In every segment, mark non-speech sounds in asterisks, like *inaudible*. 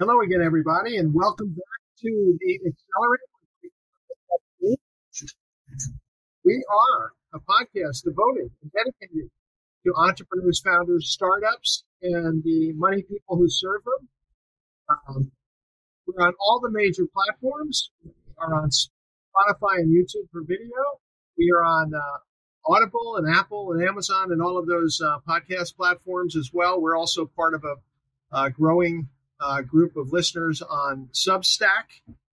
Hello again, everybody, and welcome back to the Accelerator. We are a podcast devoted and dedicated to entrepreneurs, founders, startups, and the money people who serve them. Um, we're on all the major platforms. We are on Spotify and YouTube for video. We are on uh, Audible and Apple and Amazon and all of those uh, podcast platforms as well. We're also part of a uh, growing uh, group of listeners on Substack.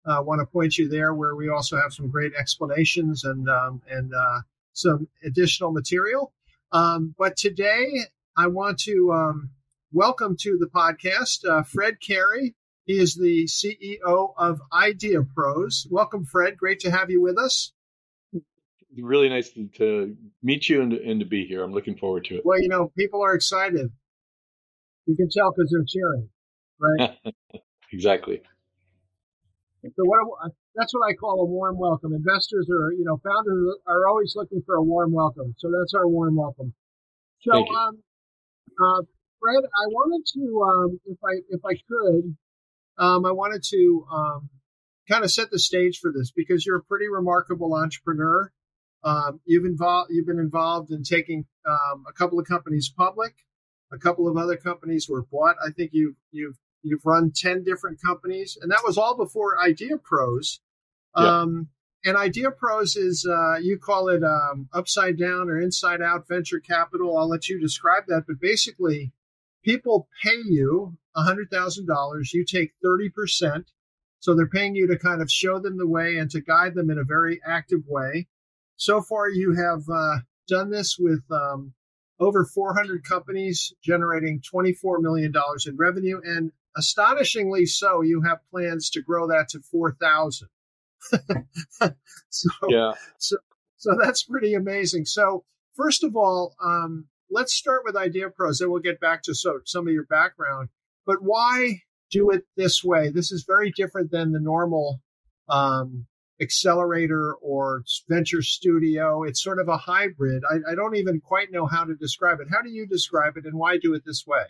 I uh, want to point you there where we also have some great explanations and um, and uh, some additional material. Um, but today I want to um, welcome to the podcast uh, Fred Cary. He is the CEO of Idea Pros. Welcome, Fred. Great to have you with us. Really nice to, to meet you and, and to be here. I'm looking forward to it. Well, you know, people are excited. You can tell because they're cheering right? *laughs* exactly. So what that's what I call a warm welcome. Investors are, you know, founders are always looking for a warm welcome. So that's our warm welcome. So, um, uh, Fred, I wanted to, um, if I if I could, um, I wanted to um, kind of set the stage for this because you're a pretty remarkable entrepreneur. Um, you've involved you've been involved in taking um, a couple of companies public. A couple of other companies were bought. I think you've you've You've run 10 different companies, and that was all before Idea Pros. Um, and Idea Pros is, uh, you call it um, upside down or inside out venture capital. I'll let you describe that. But basically, people pay you $100,000. You take 30%. So they're paying you to kind of show them the way and to guide them in a very active way. So far, you have uh, done this with um, over 400 companies generating $24 million in revenue. And Astonishingly so, you have plans to grow that to 4,000. *laughs* so, yeah. So, so that's pretty amazing. So, first of all, um, let's start with Idea Pros, then we'll get back to so, some of your background. But why do it this way? This is very different than the normal um, accelerator or venture studio. It's sort of a hybrid. I, I, don't even quite know how to describe it. How do you describe it, and why do it this way?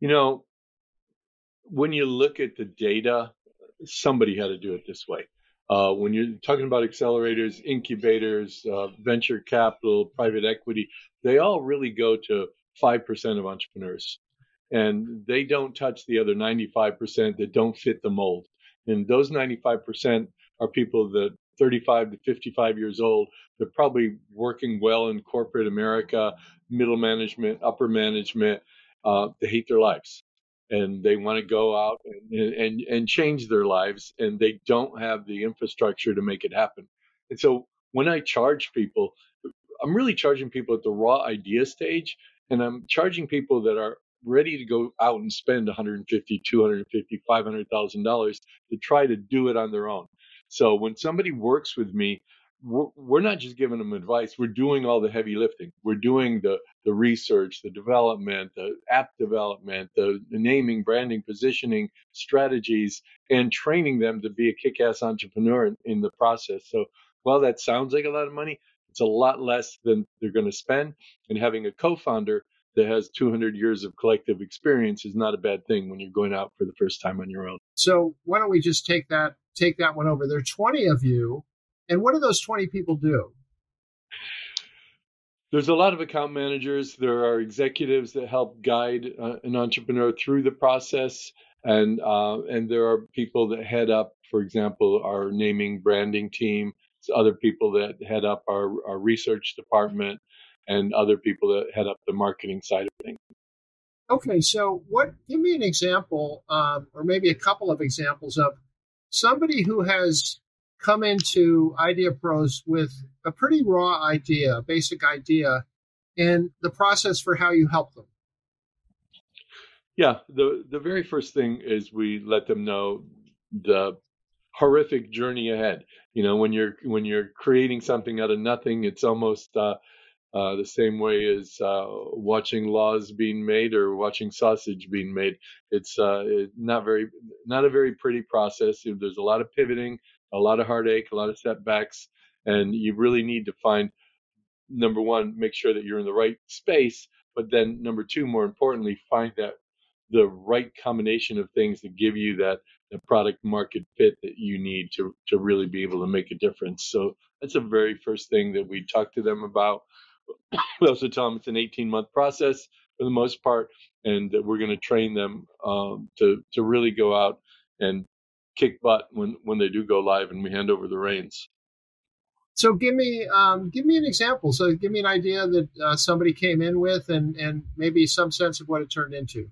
You know, when you look at the data, somebody had to do it this way. Uh, when you're talking about accelerators, incubators, uh, venture capital, private equity, they all really go to 5% of entrepreneurs. And they don't touch the other 95% that don't fit the mold. And those 95% are people that 35 to 55 years old. They're probably working well in corporate America, middle management, upper management. Uh, they hate their lives and they want to go out and, and and change their lives and they don't have the infrastructure to make it happen. And so when i charge people i'm really charging people at the raw idea stage and i'm charging people that are ready to go out and spend 150 250 500000 dollars to try to do it on their own. So when somebody works with me we're, we're not just giving them advice we're doing all the heavy lifting we're doing the the research the development the app development the, the naming branding positioning strategies and training them to be a kick-ass entrepreneur in, in the process so while that sounds like a lot of money it's a lot less than they're going to spend and having a co-founder that has 200 years of collective experience is not a bad thing when you're going out for the first time on your own. So why don't we just take that take that one over? There are 20 of you and what do those 20 people do? There's a lot of account managers. There are executives that help guide uh, an entrepreneur through the process, and uh, and there are people that head up, for example, our naming branding team. other people that head up our, our research department, and other people that head up the marketing side of things. Okay, so what? Give me an example, um, or maybe a couple of examples of somebody who has come into Idea Pros with a pretty raw idea, basic idea, and the process for how you help them. Yeah, the the very first thing is we let them know the horrific journey ahead. You know, when you're when you're creating something out of nothing, it's almost uh, uh, the same way as uh, watching laws being made or watching sausage being made. It's uh, not very not a very pretty process. There's a lot of pivoting, a lot of heartache, a lot of setbacks, and you really need to find number one, make sure that you're in the right space, but then number two, more importantly, find that the right combination of things that give you that the product market fit that you need to to really be able to make a difference. So that's the very first thing that we talk to them about. *coughs* we also tell them it's an 18 month process for the most part, and that we're going to train them um, to to really go out and kick butt when when they do go live and we hand over the reins. So give me um, give me an example. So give me an idea that uh, somebody came in with, and and maybe some sense of what it turned into.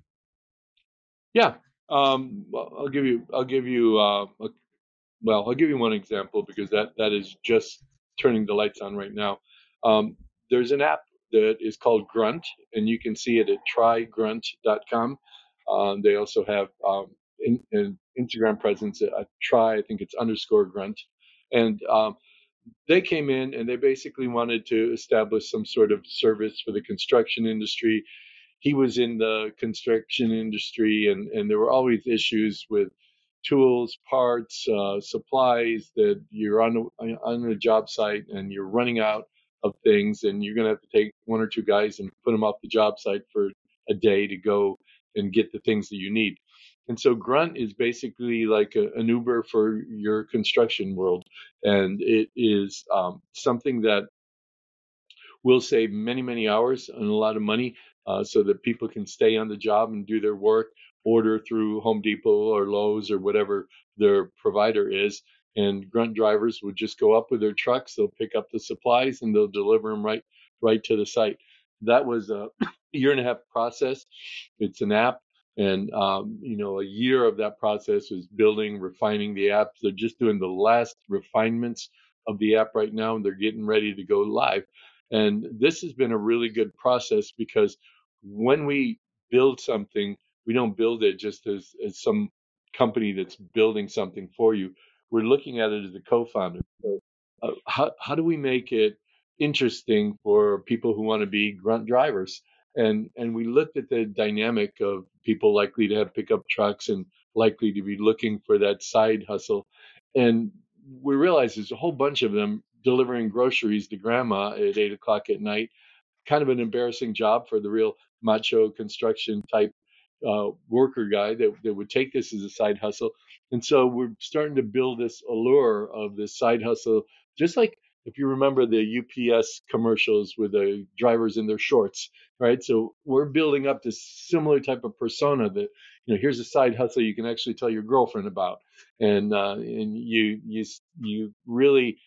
Yeah, um, I'll give you I'll give you uh, a, well I'll give you one example because that that is just turning the lights on right now. Um, there's an app that is called Grunt, and you can see it at trygrunt.com. Um, they also have um, in, in Instagram presence I try, I think it's underscore grunt. And um, they came in and they basically wanted to establish some sort of service for the construction industry. He was in the construction industry, and, and there were always issues with tools, parts, uh, supplies that you're on a, on a job site and you're running out of things, and you're going to have to take one or two guys and put them off the job site for a day to go and get the things that you need. And so Grunt is basically like a, an Uber for your construction world. And it is um, something that will save many, many hours and a lot of money uh, so that people can stay on the job and do their work, order through Home Depot or Lowe's or whatever their provider is. And grunt drivers would just go up with their trucks, they'll pick up the supplies and they'll deliver them right right to the site. That was a *clears throat* year and a half process. It's an app and um, you know a year of that process was building refining the app they're just doing the last refinements of the app right now and they're getting ready to go live. And this has been a really good process because when we build something we don't build it just as, as some company that's building something for you. We're looking at it as a co-founder. So, uh, how, how do we make it interesting for people who want to be grunt drivers and and we looked at the dynamic of people likely to have pickup trucks and likely to be looking for that side hustle and we realized there's a whole bunch of them delivering groceries to grandma at eight o'clock at night kind of an embarrassing job for the real macho construction type uh, worker guy that, that would take this as a side hustle and so we're starting to build this allure of this side hustle just like if you remember the UPS commercials with the drivers in their shorts, right? So we're building up this similar type of persona that you know here's a side hustle you can actually tell your girlfriend about, and uh, and you you you really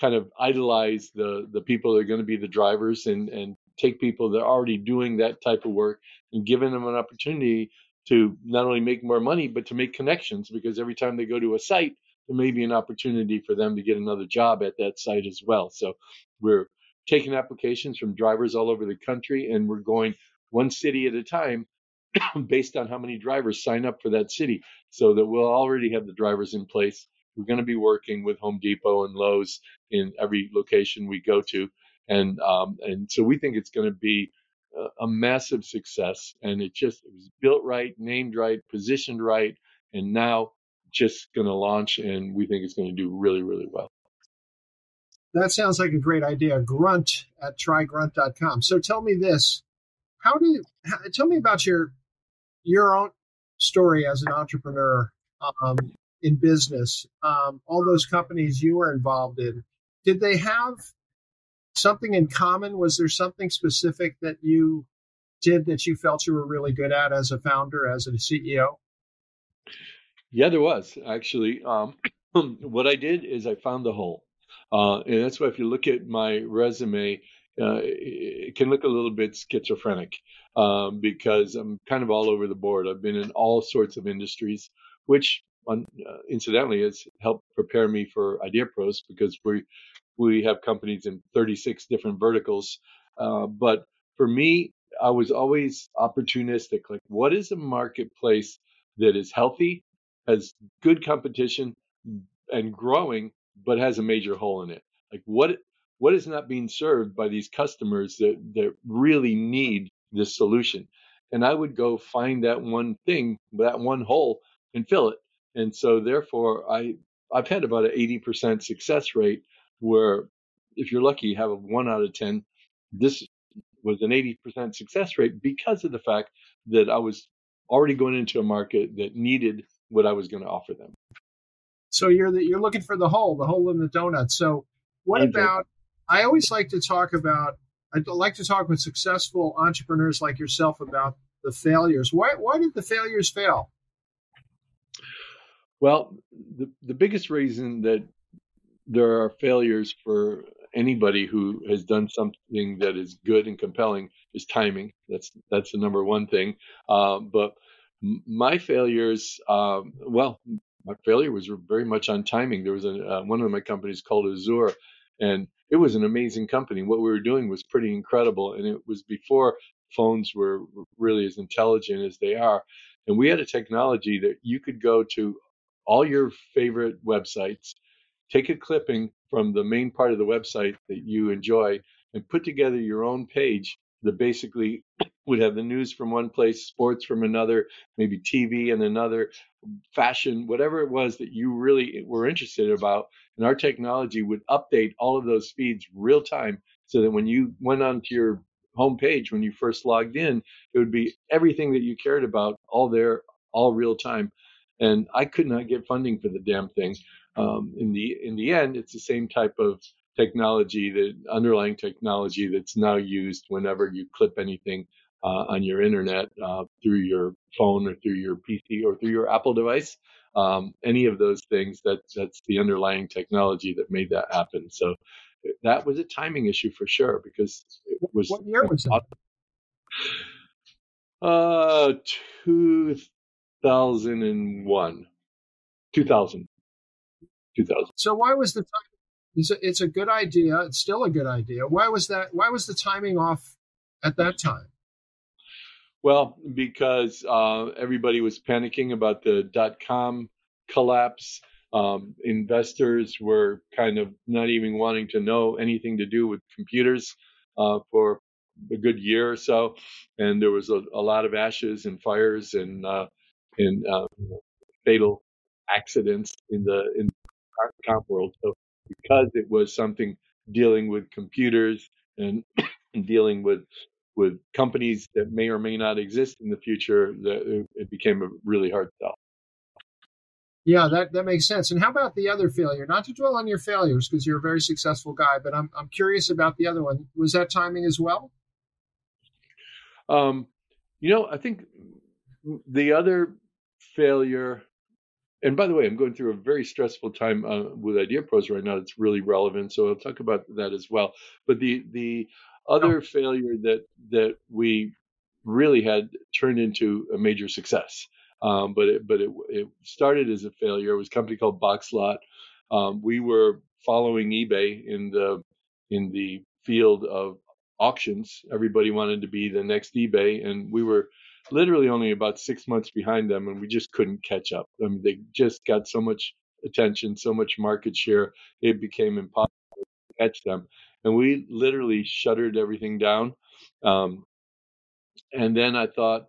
kind of idolize the the people that are going to be the drivers and and take people that are already doing that type of work and giving them an opportunity to not only make more money but to make connections because every time they go to a site there may be an opportunity for them to get another job at that site as well. So we're taking applications from drivers all over the country and we're going one city at a time *clears throat* based on how many drivers sign up for that city so that we'll already have the drivers in place. We're going to be working with Home Depot and Lowe's in every location we go to. And, um, and so we think it's going to be a, a massive success. And it just it was built right, named right, positioned right. And now just going to launch, and we think it's going to do really, really well. That sounds like a great idea. Grunt at trygrunt.com. So tell me this: How do you tell me about your your own story as an entrepreneur um, in business? Um, all those companies you were involved in, did they have something in common? Was there something specific that you did that you felt you were really good at as a founder, as a CEO? Yeah, there was actually. Um, *clears throat* what I did is I found the hole, uh, and that's why if you look at my resume, uh, it can look a little bit schizophrenic um, because I'm kind of all over the board. I've been in all sorts of industries, which uh, incidentally has helped prepare me for Idea Pros because we we have companies in 36 different verticals. Uh, but for me, I was always opportunistic. Like, what is a marketplace that is healthy has good competition and growing, but has a major hole in it. Like what what is not being served by these customers that that really need this solution? And I would go find that one thing, that one hole, and fill it. And so therefore, I I've had about an 80% success rate where if you're lucky, you have a one out of 10. This was an 80% success rate because of the fact that I was already going into a market that needed what I was going to offer them. So you're the, you're looking for the hole, the hole in the donut. So what okay. about? I always like to talk about. I like to talk with successful entrepreneurs like yourself about the failures. Why why did the failures fail? Well, the the biggest reason that there are failures for anybody who has done something that is good and compelling is timing. That's that's the number one thing. Uh, but my failures, um, well, my failure was very much on timing. There was a, uh, one of my companies called Azure, and it was an amazing company. What we were doing was pretty incredible, and it was before phones were really as intelligent as they are. And we had a technology that you could go to all your favorite websites, take a clipping from the main part of the website that you enjoy, and put together your own page that basically would have the news from one place, sports from another, maybe TV and another, fashion, whatever it was that you really were interested about. And our technology would update all of those feeds real time so that when you went onto your homepage, when you first logged in, it would be everything that you cared about all there, all real time. And I could not get funding for the damn thing. Um, in the in the end, it's the same type of technology, the underlying technology that's now used whenever you clip anything on your internet uh, through your phone or through your PC or through your Apple device. Um, any of those things, that that's the underlying technology that made that happen. So that was a timing issue for sure because it was. What year was it? Uh, 2001. 2000. 2000. So why was the time? It's a, it's a good idea. It's still a good idea. Why was that? Why was the timing off at that time? Well, because uh, everybody was panicking about the dot com collapse. Um, investors were kind of not even wanting to know anything to do with computers uh, for a good year or so, and there was a, a lot of ashes and fires and uh, and uh, fatal accidents in the in the comp world. So because it was something dealing with computers and *clears throat* dealing with with companies that may or may not exist in the future, that it became a really hard sell. Yeah, that, that makes sense. And how about the other failure? Not to dwell on your failures because you're a very successful guy, but I'm I'm curious about the other one. Was that timing as well? Um, you know, I think the other failure and by the way, I'm going through a very stressful time uh, with Idea Pros right now. It's really relevant, so I'll talk about that as well. But the the other oh. failure that that we really had turned into a major success, um, but it, but it, it started as a failure. It was a company called Boxlot. Um, we were following eBay in the in the field of auctions. Everybody wanted to be the next eBay, and we were literally only about six months behind them, and we just couldn't catch up. I mean, they just got so much attention, so much market share, it became impossible to catch them. And we literally shuttered everything down. Um, and then I thought,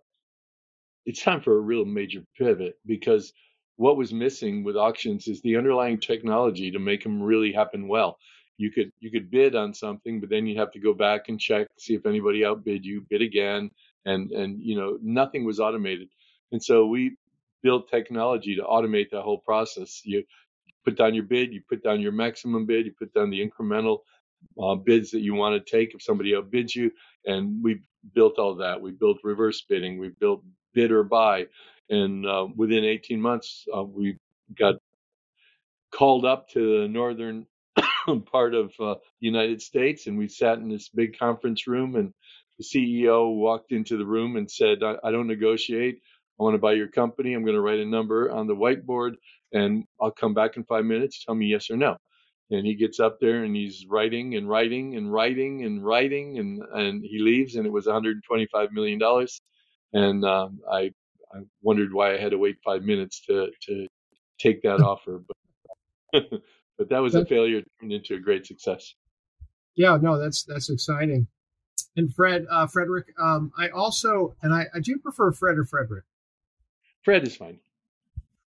it's time for a real major pivot because what was missing with auctions is the underlying technology to make them really happen well. You could you could bid on something, but then you have to go back and check, see if anybody outbid you, bid again, and and you know nothing was automated and so we built technology to automate that whole process you put down your bid you put down your maximum bid you put down the incremental uh, bids that you want to take if somebody outbids you and we built all that we built reverse bidding we built bid or buy and uh, within 18 months uh, we got called up to the northern *coughs* part of uh, the United States, and we sat in this big conference room, and the CEO walked into the room and said, I, I don't negotiate. I want to buy your company. I'm going to write a number on the whiteboard and I'll come back in five minutes. Tell me yes or no. And he gets up there and he's writing and writing and writing and writing and, and he leaves and it was $125 million. And um, I, I wondered why I had to wait five minutes to, to take that *laughs* offer. But, *laughs* but that was a failure turned into a great success. Yeah, no, that's, that's exciting. And Fred, uh, Frederick, um, I also, and I, I do prefer Fred or Frederick. Fred is fine.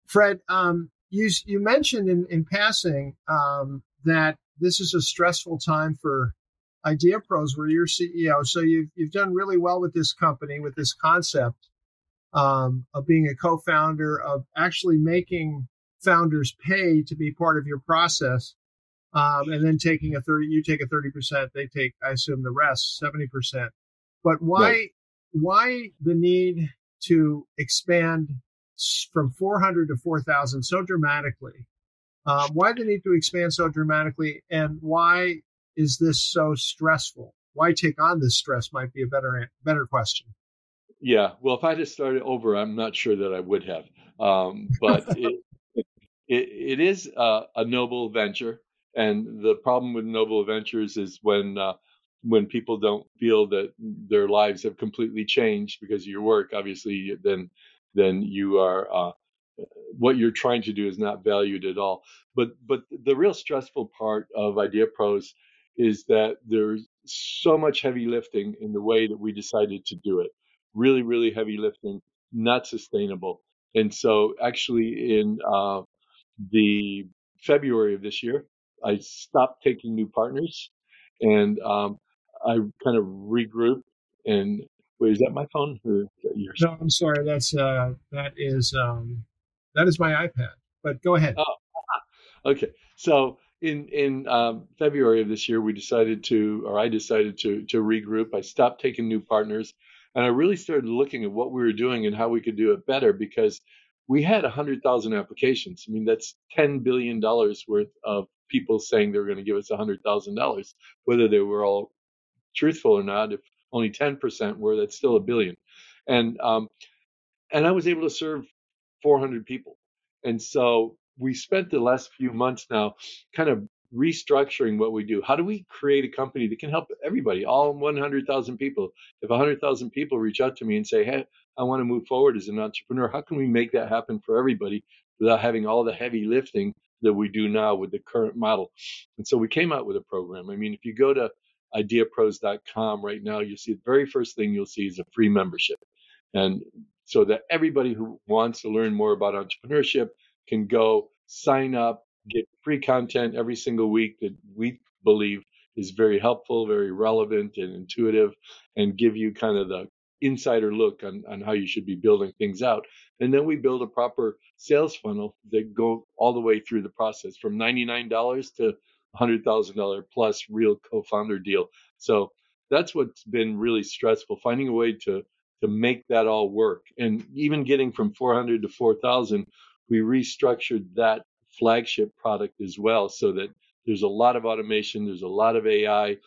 Fred, um, you you mentioned in in passing um, that this is a stressful time for Idea Pros, where you're CEO. So you've you've done really well with this company with this concept. um, of being a co-founder, of actually making founders pay to be part of your process, um, and then taking a thirty. You take a thirty percent. They take, I assume, the rest, seventy percent. But why? Right. Why the need to expand from 400 to 4,000 so dramatically? Um, why the need to expand so dramatically, and why is this so stressful? Why take on this stress might be a better better question. Yeah, well, if I just started over, I'm not sure that I would have. Um, but *laughs* it, it, it is a, a, noble venture, and the problem with noble ventures is when uh, when people don't feel that their lives have completely changed because of your work. Obviously, then then you are uh, what you're trying to do is not valued at all. But but the real stressful part of Idea Pros is that there's so much heavy lifting in the way that we decided to do it. Really, really heavy lifting, not sustainable. And so, actually, in uh, the February of this year, I stopped taking new partners, and um, I kind of regrouped. And wait, is that my phone or yours? No, I'm sorry. That's uh, that is um, that is my iPad. But go ahead. Oh, *laughs* okay. So in in um, February of this year, we decided to, or I decided to to regroup. I stopped taking new partners, and I really started looking at what we were doing and how we could do it better because we had hundred thousand applications. I mean, that's ten billion dollars worth of people saying they were going to give us hundred thousand dollars, whether they were all truthful or not. If only ten percent were, that's still a billion, and um, and I was able to serve 400 people. And so we spent the last few months now kind of restructuring what we do. How do we create a company that can help everybody, all 100,000 people? If 100,000 people reach out to me and say, hey, I want to move forward as an entrepreneur, how can we make that happen for everybody without having all the heavy lifting that we do now with the current model? And so we came out with a program. I mean, if you go to ideapros.com right now, you'll see the very first thing you'll see is a free membership. And so that everybody who wants to learn more about entrepreneurship can go sign up, get free content every single week that we believe is very helpful, very relevant, and intuitive, and give you kind of the insider look on, on how you should be building things out. And then we build a proper sales funnel that go all the way through the process from $99 to $100,000 plus real co-founder deal. So that's what's been really stressful, finding a way to to make that all work. And even getting from 400 to 4,000, we restructured that flagship product as well so that there's a lot of automation, there's a lot of AI.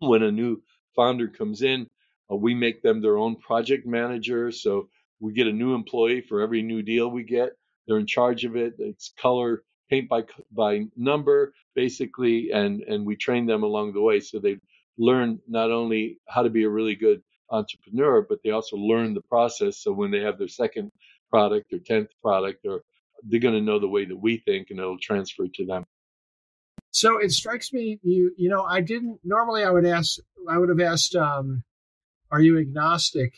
When a new founder comes in, uh, we make them their own project manager. So we get a new employee for every new deal we get. They're in charge of it. It's color paint by by number basically, and and we train them along the way so they learn not only how to be a really good entrepreneur, but they also learn the process. So when they have their second product or tenth product, or they're going to know the way that we think, and it'll transfer to them. So it strikes me, you you know, I didn't normally. I would ask, I would have asked, um, are you agnostic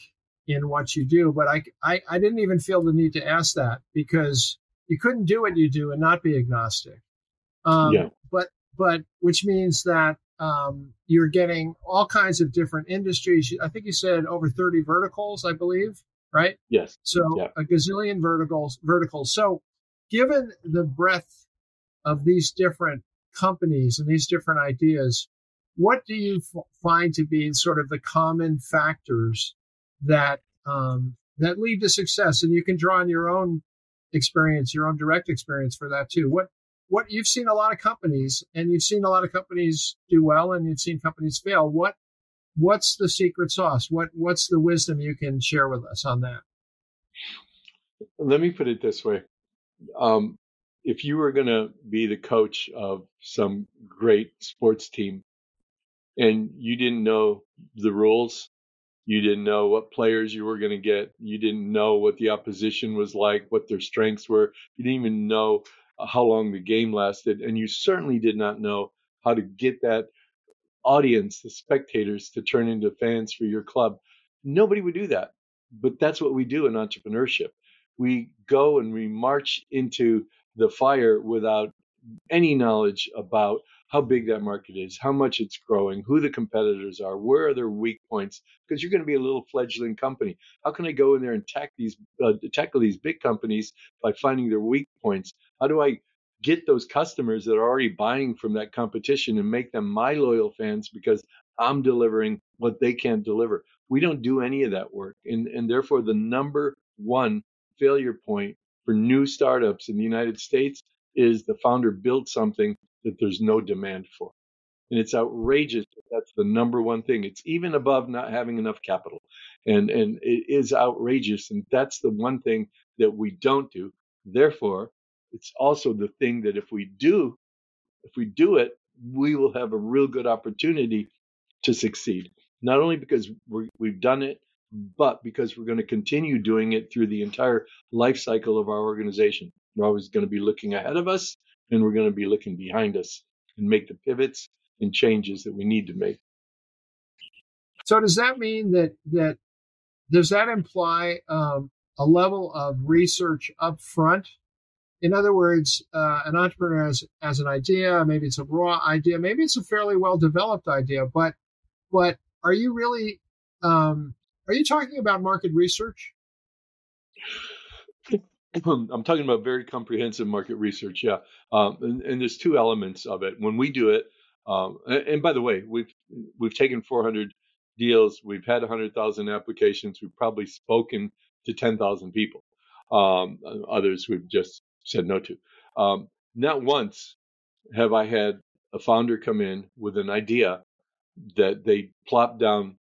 in what you do? But I, I I didn't even feel the need to ask that because you couldn't do what you do and not be agnostic. Um, yeah. But but which means that um, you're getting all kinds of different industries. I think you said over 30 verticals, I believe, right? Yes. So yeah. a gazillion verticals. Verticals. So, given the breadth of these different companies and these different ideas, what do you f- find to be sort of the common factors that um, that lead to success? And you can draw on your own experience, your own direct experience for that too. What what you've seen a lot of companies and you've seen a lot of companies do well and you've seen companies fail. What what's the secret sauce? What what's the wisdom you can share with us on that? Let me put it this way. Um, if you were going to be the coach of some great sports team and you didn't know the rules, you didn't know what players you were going to get, you didn't know what the opposition was like, what their strengths were, you didn't even know how long the game lasted, and you certainly did not know how to get that audience, the spectators, to turn into fans for your club. Nobody would do that. But that's what we do in entrepreneurship. We go and we march into the fire without any knowledge about how big that market is, how much it's growing, who the competitors are, where are their weak points, because you're going to be a little fledgling company. How can I go in there and tackle these uh, tackle these big companies by finding their weak points? How do I get those customers that are already buying from that competition and make them my loyal fans because I'm delivering what they can't deliver? We don't do any of that work, and and therefore the number one failure point for new startups in the United States is the founder built something that there's no demand for. And it's outrageous. That's the number one thing. It's even above not having enough capital. And, and it is outrageous. And that's the one thing that we don't do. Therefore, it's also the thing that if we do, if we do it, we will have a real good opportunity to succeed. Not only because we have done it, but because we're going to continue doing it through the entire life cycle of our organization. We're always going to be looking ahead of us and we're going to be looking behind us and make the pivots and changes that we need to make. So does that mean that that does that imply um, a level of research up front? In other words, uh, an entrepreneur has, has an idea, maybe it's a raw idea, maybe it's a fairly well developed idea, but but are you really um, are you talking about market research? *laughs* *laughs* I'm talking about very comprehensive market research, yeah. Um, and, and, there's two elements of it. When we do it, um, and, and, by the way, we've we've taken 400 deals, we've had 100,000 applications, we've probably spoken to 10,000 people. Um, others we've just said no to. Um, not once have I had a founder come in with an idea that they plop down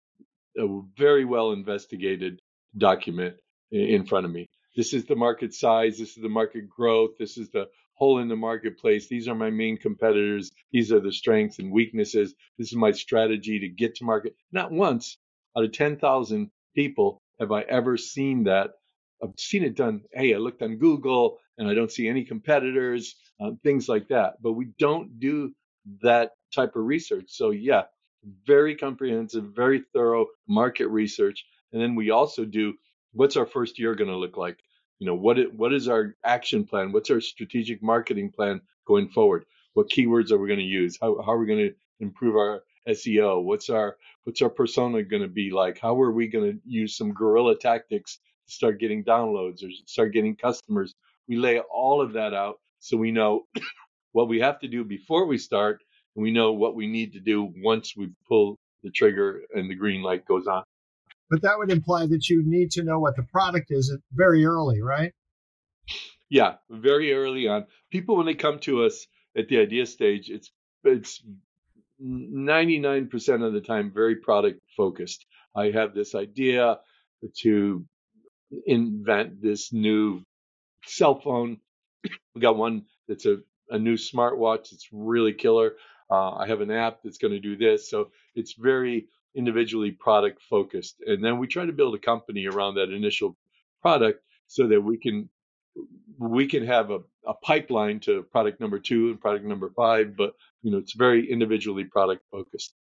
a very well investigated document in front of me this is the market size, this is the market growth, this is the hole in the marketplace. These are my main competitors. These are the strengths and weaknesses. This is my strategy to get to market. Not once out of 10,000 people have I ever seen that. I've seen it done. Hey, I looked on Google and I don't see any competitors, uh, things like that. But we don't do that type of research. So, yeah, very comprehensive, very thorough market research. And then we also do what's our first year going to look like? You know, what what is our action plan? What's our strategic marketing plan going forward? What keywords are we going to use? How, how are we going to improve our SEO? What's our what's our persona going to be like? How are we going to use some guerrilla tactics to start getting downloads or start getting customers? We lay all of that out so we know *coughs* what we have to do before we start, and we know what we need to do once we pull the trigger and the green light goes on but that would imply that you need to know what the product is very early, right? Yeah, very early on. People when they come to us at the idea stage, it's it's 99% of the time very product focused. I have this idea to invent this new cell phone. We got one that's a, a new smartwatch. It's really killer. Uh, I have an app that's going to do this. So it's very individually product focused. And then we try to build a company around that initial product so that we can we can have a, a pipeline to product number two and product number five, but you know it's very individually product focused.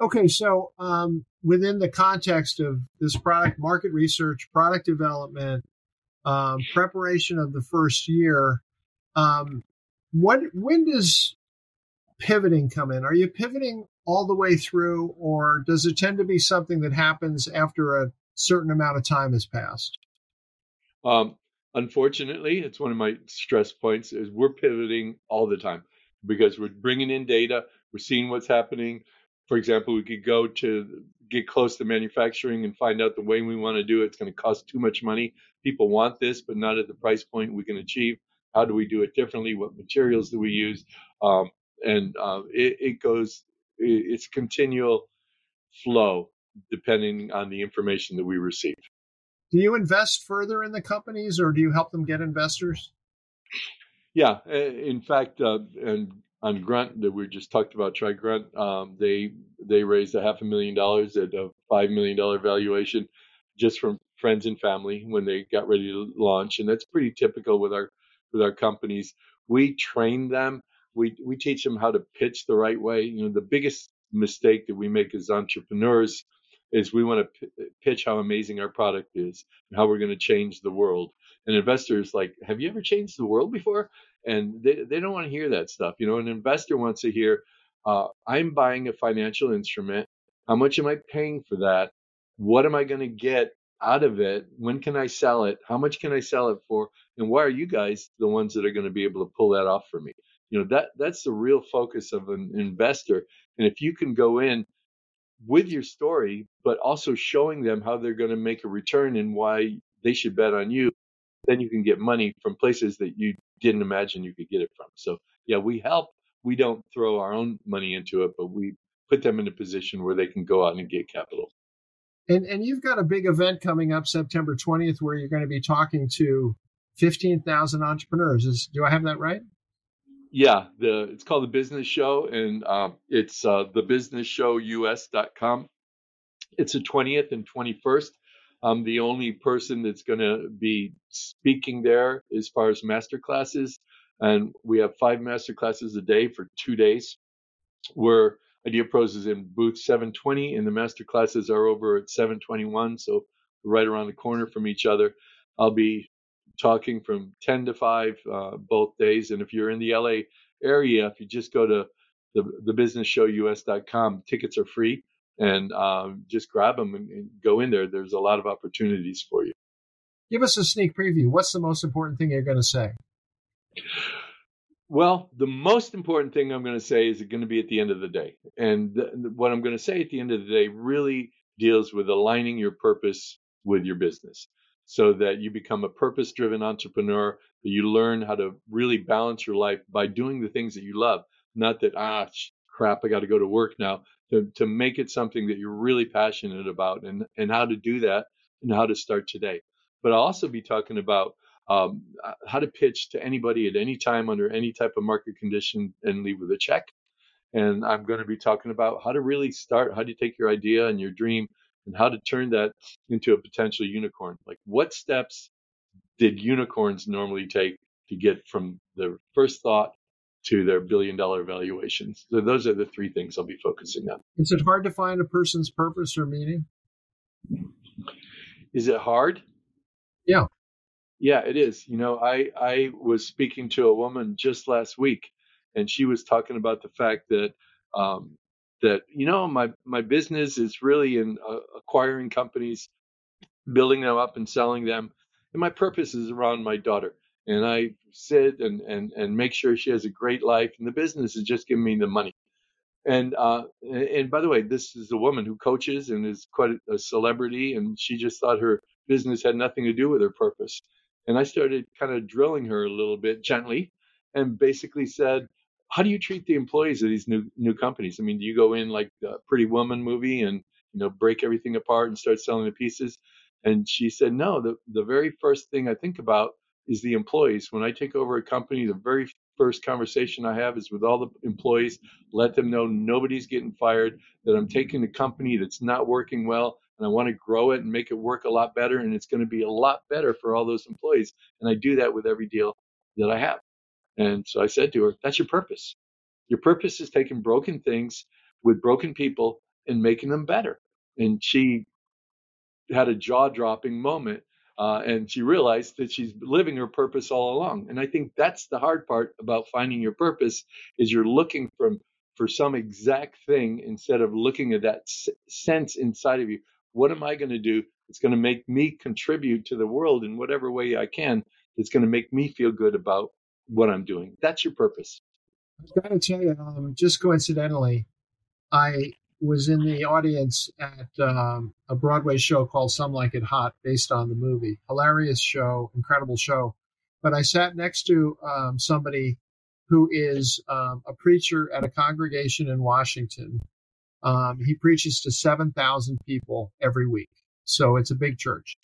Okay, so um, within the context of this product market research, product development, um, preparation of the first year, um, what when does pivoting come in? Are you pivoting all the way through, or does it tend to be something that happens after a certain amount of time has passed? Um, unfortunately, it's one of my stress points is we're pivoting all the time because we're bringing in data, we're seeing what's happening. For example, we could go to get close to manufacturing and find out the way we want to do it. It's going to cost too much money. People want this, but not at the price point we can achieve. How do we do it differently? What materials do we use? Um, and uh, it, it, goes it's continual flow depending on the information that we receive. Do you invest further in the companies or do you help them get investors? Yeah, in fact, uh, and on Grunt that we just talked about, Try Grunt, um, they they raised a half a million dollars at a five million dollar valuation just from friends and family when they got ready to launch, and that's pretty typical with our with our companies. We train them we we teach them how to pitch the right way. You know, the biggest mistake that we make as entrepreneurs is we want to p- pitch how amazing our product is and how we're going to change the world. And investors like, have you ever changed the world before? And they, they don't want to hear that stuff. You know, an investor wants to hear, uh, I'm buying a financial instrument. How much am I paying for that? What am I going to get out of it? When can I sell it? How much can I sell it for? And why are you guys the ones that are going to be able to pull that off for me? You know, that that's the real focus of an investor. And if you can go in with your story, but also showing them how they're going to make a return and why they should bet on you, then you can get money from places that you didn't imagine you could get it from. So, yeah, we help. We don't throw our own money into it, but we put them in a position where they can go out and get capital. And and you've got a big event coming up September 20th where you're going to be talking to 15,000 entrepreneurs. Is do I have that right? Yeah, the it's called the Business Show, and um, it's uh, thebusinessshows.com. It's the 20th and 21st. I'm the only person that's going to be speaking there as far as master classes, and we have five master classes a day for two days. Where Idea Pros is in booth 720, and the master classes are over at 721, so right around the corner from each other. I'll be talking from 10 to 5 uh, both days. And if you're in the LA area, if you just go to the, thebusinessshows.com, tickets are free and um, just grab them and, and go in there. There's a lot of opportunities for you. Give us a sneak preview. What's the most important thing you're going to say? Well, the most important thing I'm going to say is it's going to be at the end of the day. And th- what I'm going to say at the end of the day really deals with aligning your purpose with your business so that you become a purpose driven entrepreneur, that you learn how to really balance your life by doing the things that you love. Not that, ah, crap, I got to go to work now, to, to make it something that you're really passionate about and, and how to do that and how to start today. But I'll also be talking about um, how to pitch to anybody at any time under any type of market condition and leave with a check. And I'm going to be talking about how to really start, how to take your idea and your dream and how to turn that into a potential unicorn. Like, what steps did unicorns normally take to get from their first thought to their billion dollar valuations? So, those are the three things I'll be focusing on. Is it hard to find a person's purpose or meaning? Is it hard? Yeah. Yeah, it is. You know, I I was speaking to a woman just last week, and she was talking about the fact that um, that you know my my business is really in uh, acquiring companies building them up and selling them and my purpose is around my daughter. And i sit and and and make sure she has a great life and the business is just giving me the money. And uh and by the way this is a woman who coaches and is quite a celebrity and she just thought her business had nothing to do with her purpose. And i started kind of drilling her a little bit gently and basically said how do you treat the employees of these new new companies? I mean, do you go in like a Pretty Woman movie and you know break everything apart and start selling the pieces? And she said, no. The the very first thing I think about is the employees. When I take over a company, the very first conversation I have is with all the employees. Let them know nobody's getting fired. That I'm taking a company that's not working well and I want to grow it and make it work a lot better. And it's going to be a lot better for all those employees. And I do that with every deal that I have. And so I said to her, That's your purpose. Your purpose is taking broken things with broken people and making them better. And she had a jaw dropping moment. Uh, and she realized that she's living her purpose all along. And I think that's the hard part about finding your purpose is you're looking from for some exact thing instead of looking at that s- sense inside of you. What am I going to do that's going to make me contribute to the world in whatever way I can? That's going to make me feel good about what I'm doing. That's your purpose. I've got to tell you, um, just coincidentally, I was in the audience at um, a Broadway show called Some Like It Hot, based on the movie. Hilarious show, incredible show. But I sat next to um, somebody who is um, a preacher at a congregation in Washington. Um, he preaches to 7,000 people every week. So it's a big church.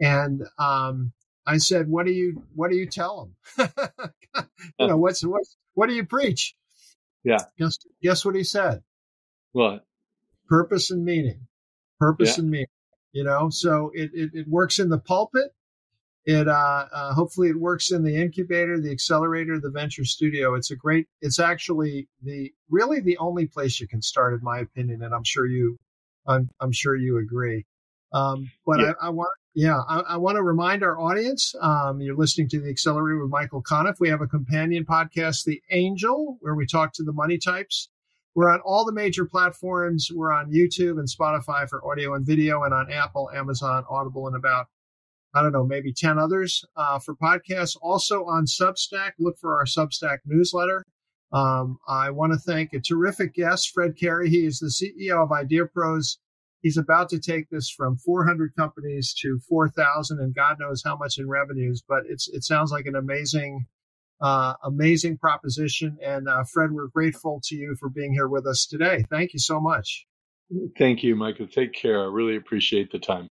And um, I said, "What do you What do you tell them? *laughs* you know, *laughs* what's what What do you preach?" Yeah. Guess Guess what he said? What? Purpose and meaning. Purpose yeah. and meaning. You know, so it, it, it works in the pulpit. It uh, uh, hopefully it works in the incubator, the accelerator, the venture studio. It's a great. It's actually the really the only place you can start, in my opinion, and I'm sure you I'm, I'm sure you agree. Um, but yeah. I, I, want, yeah, I, I, want to remind our audience. Um, you're listening to the Accelerator with Michael Conniff. We have a companion podcast, The Angel, where we talk to the money types. We're on all the major platforms. We're on YouTube and Spotify for audio and video, and on Apple, Amazon, Audible, and about I don't know, maybe 10 others uh, for podcasts. Also on Substack, look for our Substack newsletter. Um, I want to thank a terrific guest, Fred Cary. He is the CEO of Idea Pros. He's about to take this from 400 companies to 4,000 and God knows how much in revenues, but it's, it sounds like an amazing, uh, amazing proposition. And uh, Fred, we're grateful to you for being here with us today. Thank you so much. Thank you, Michael. Take care. I really appreciate the time.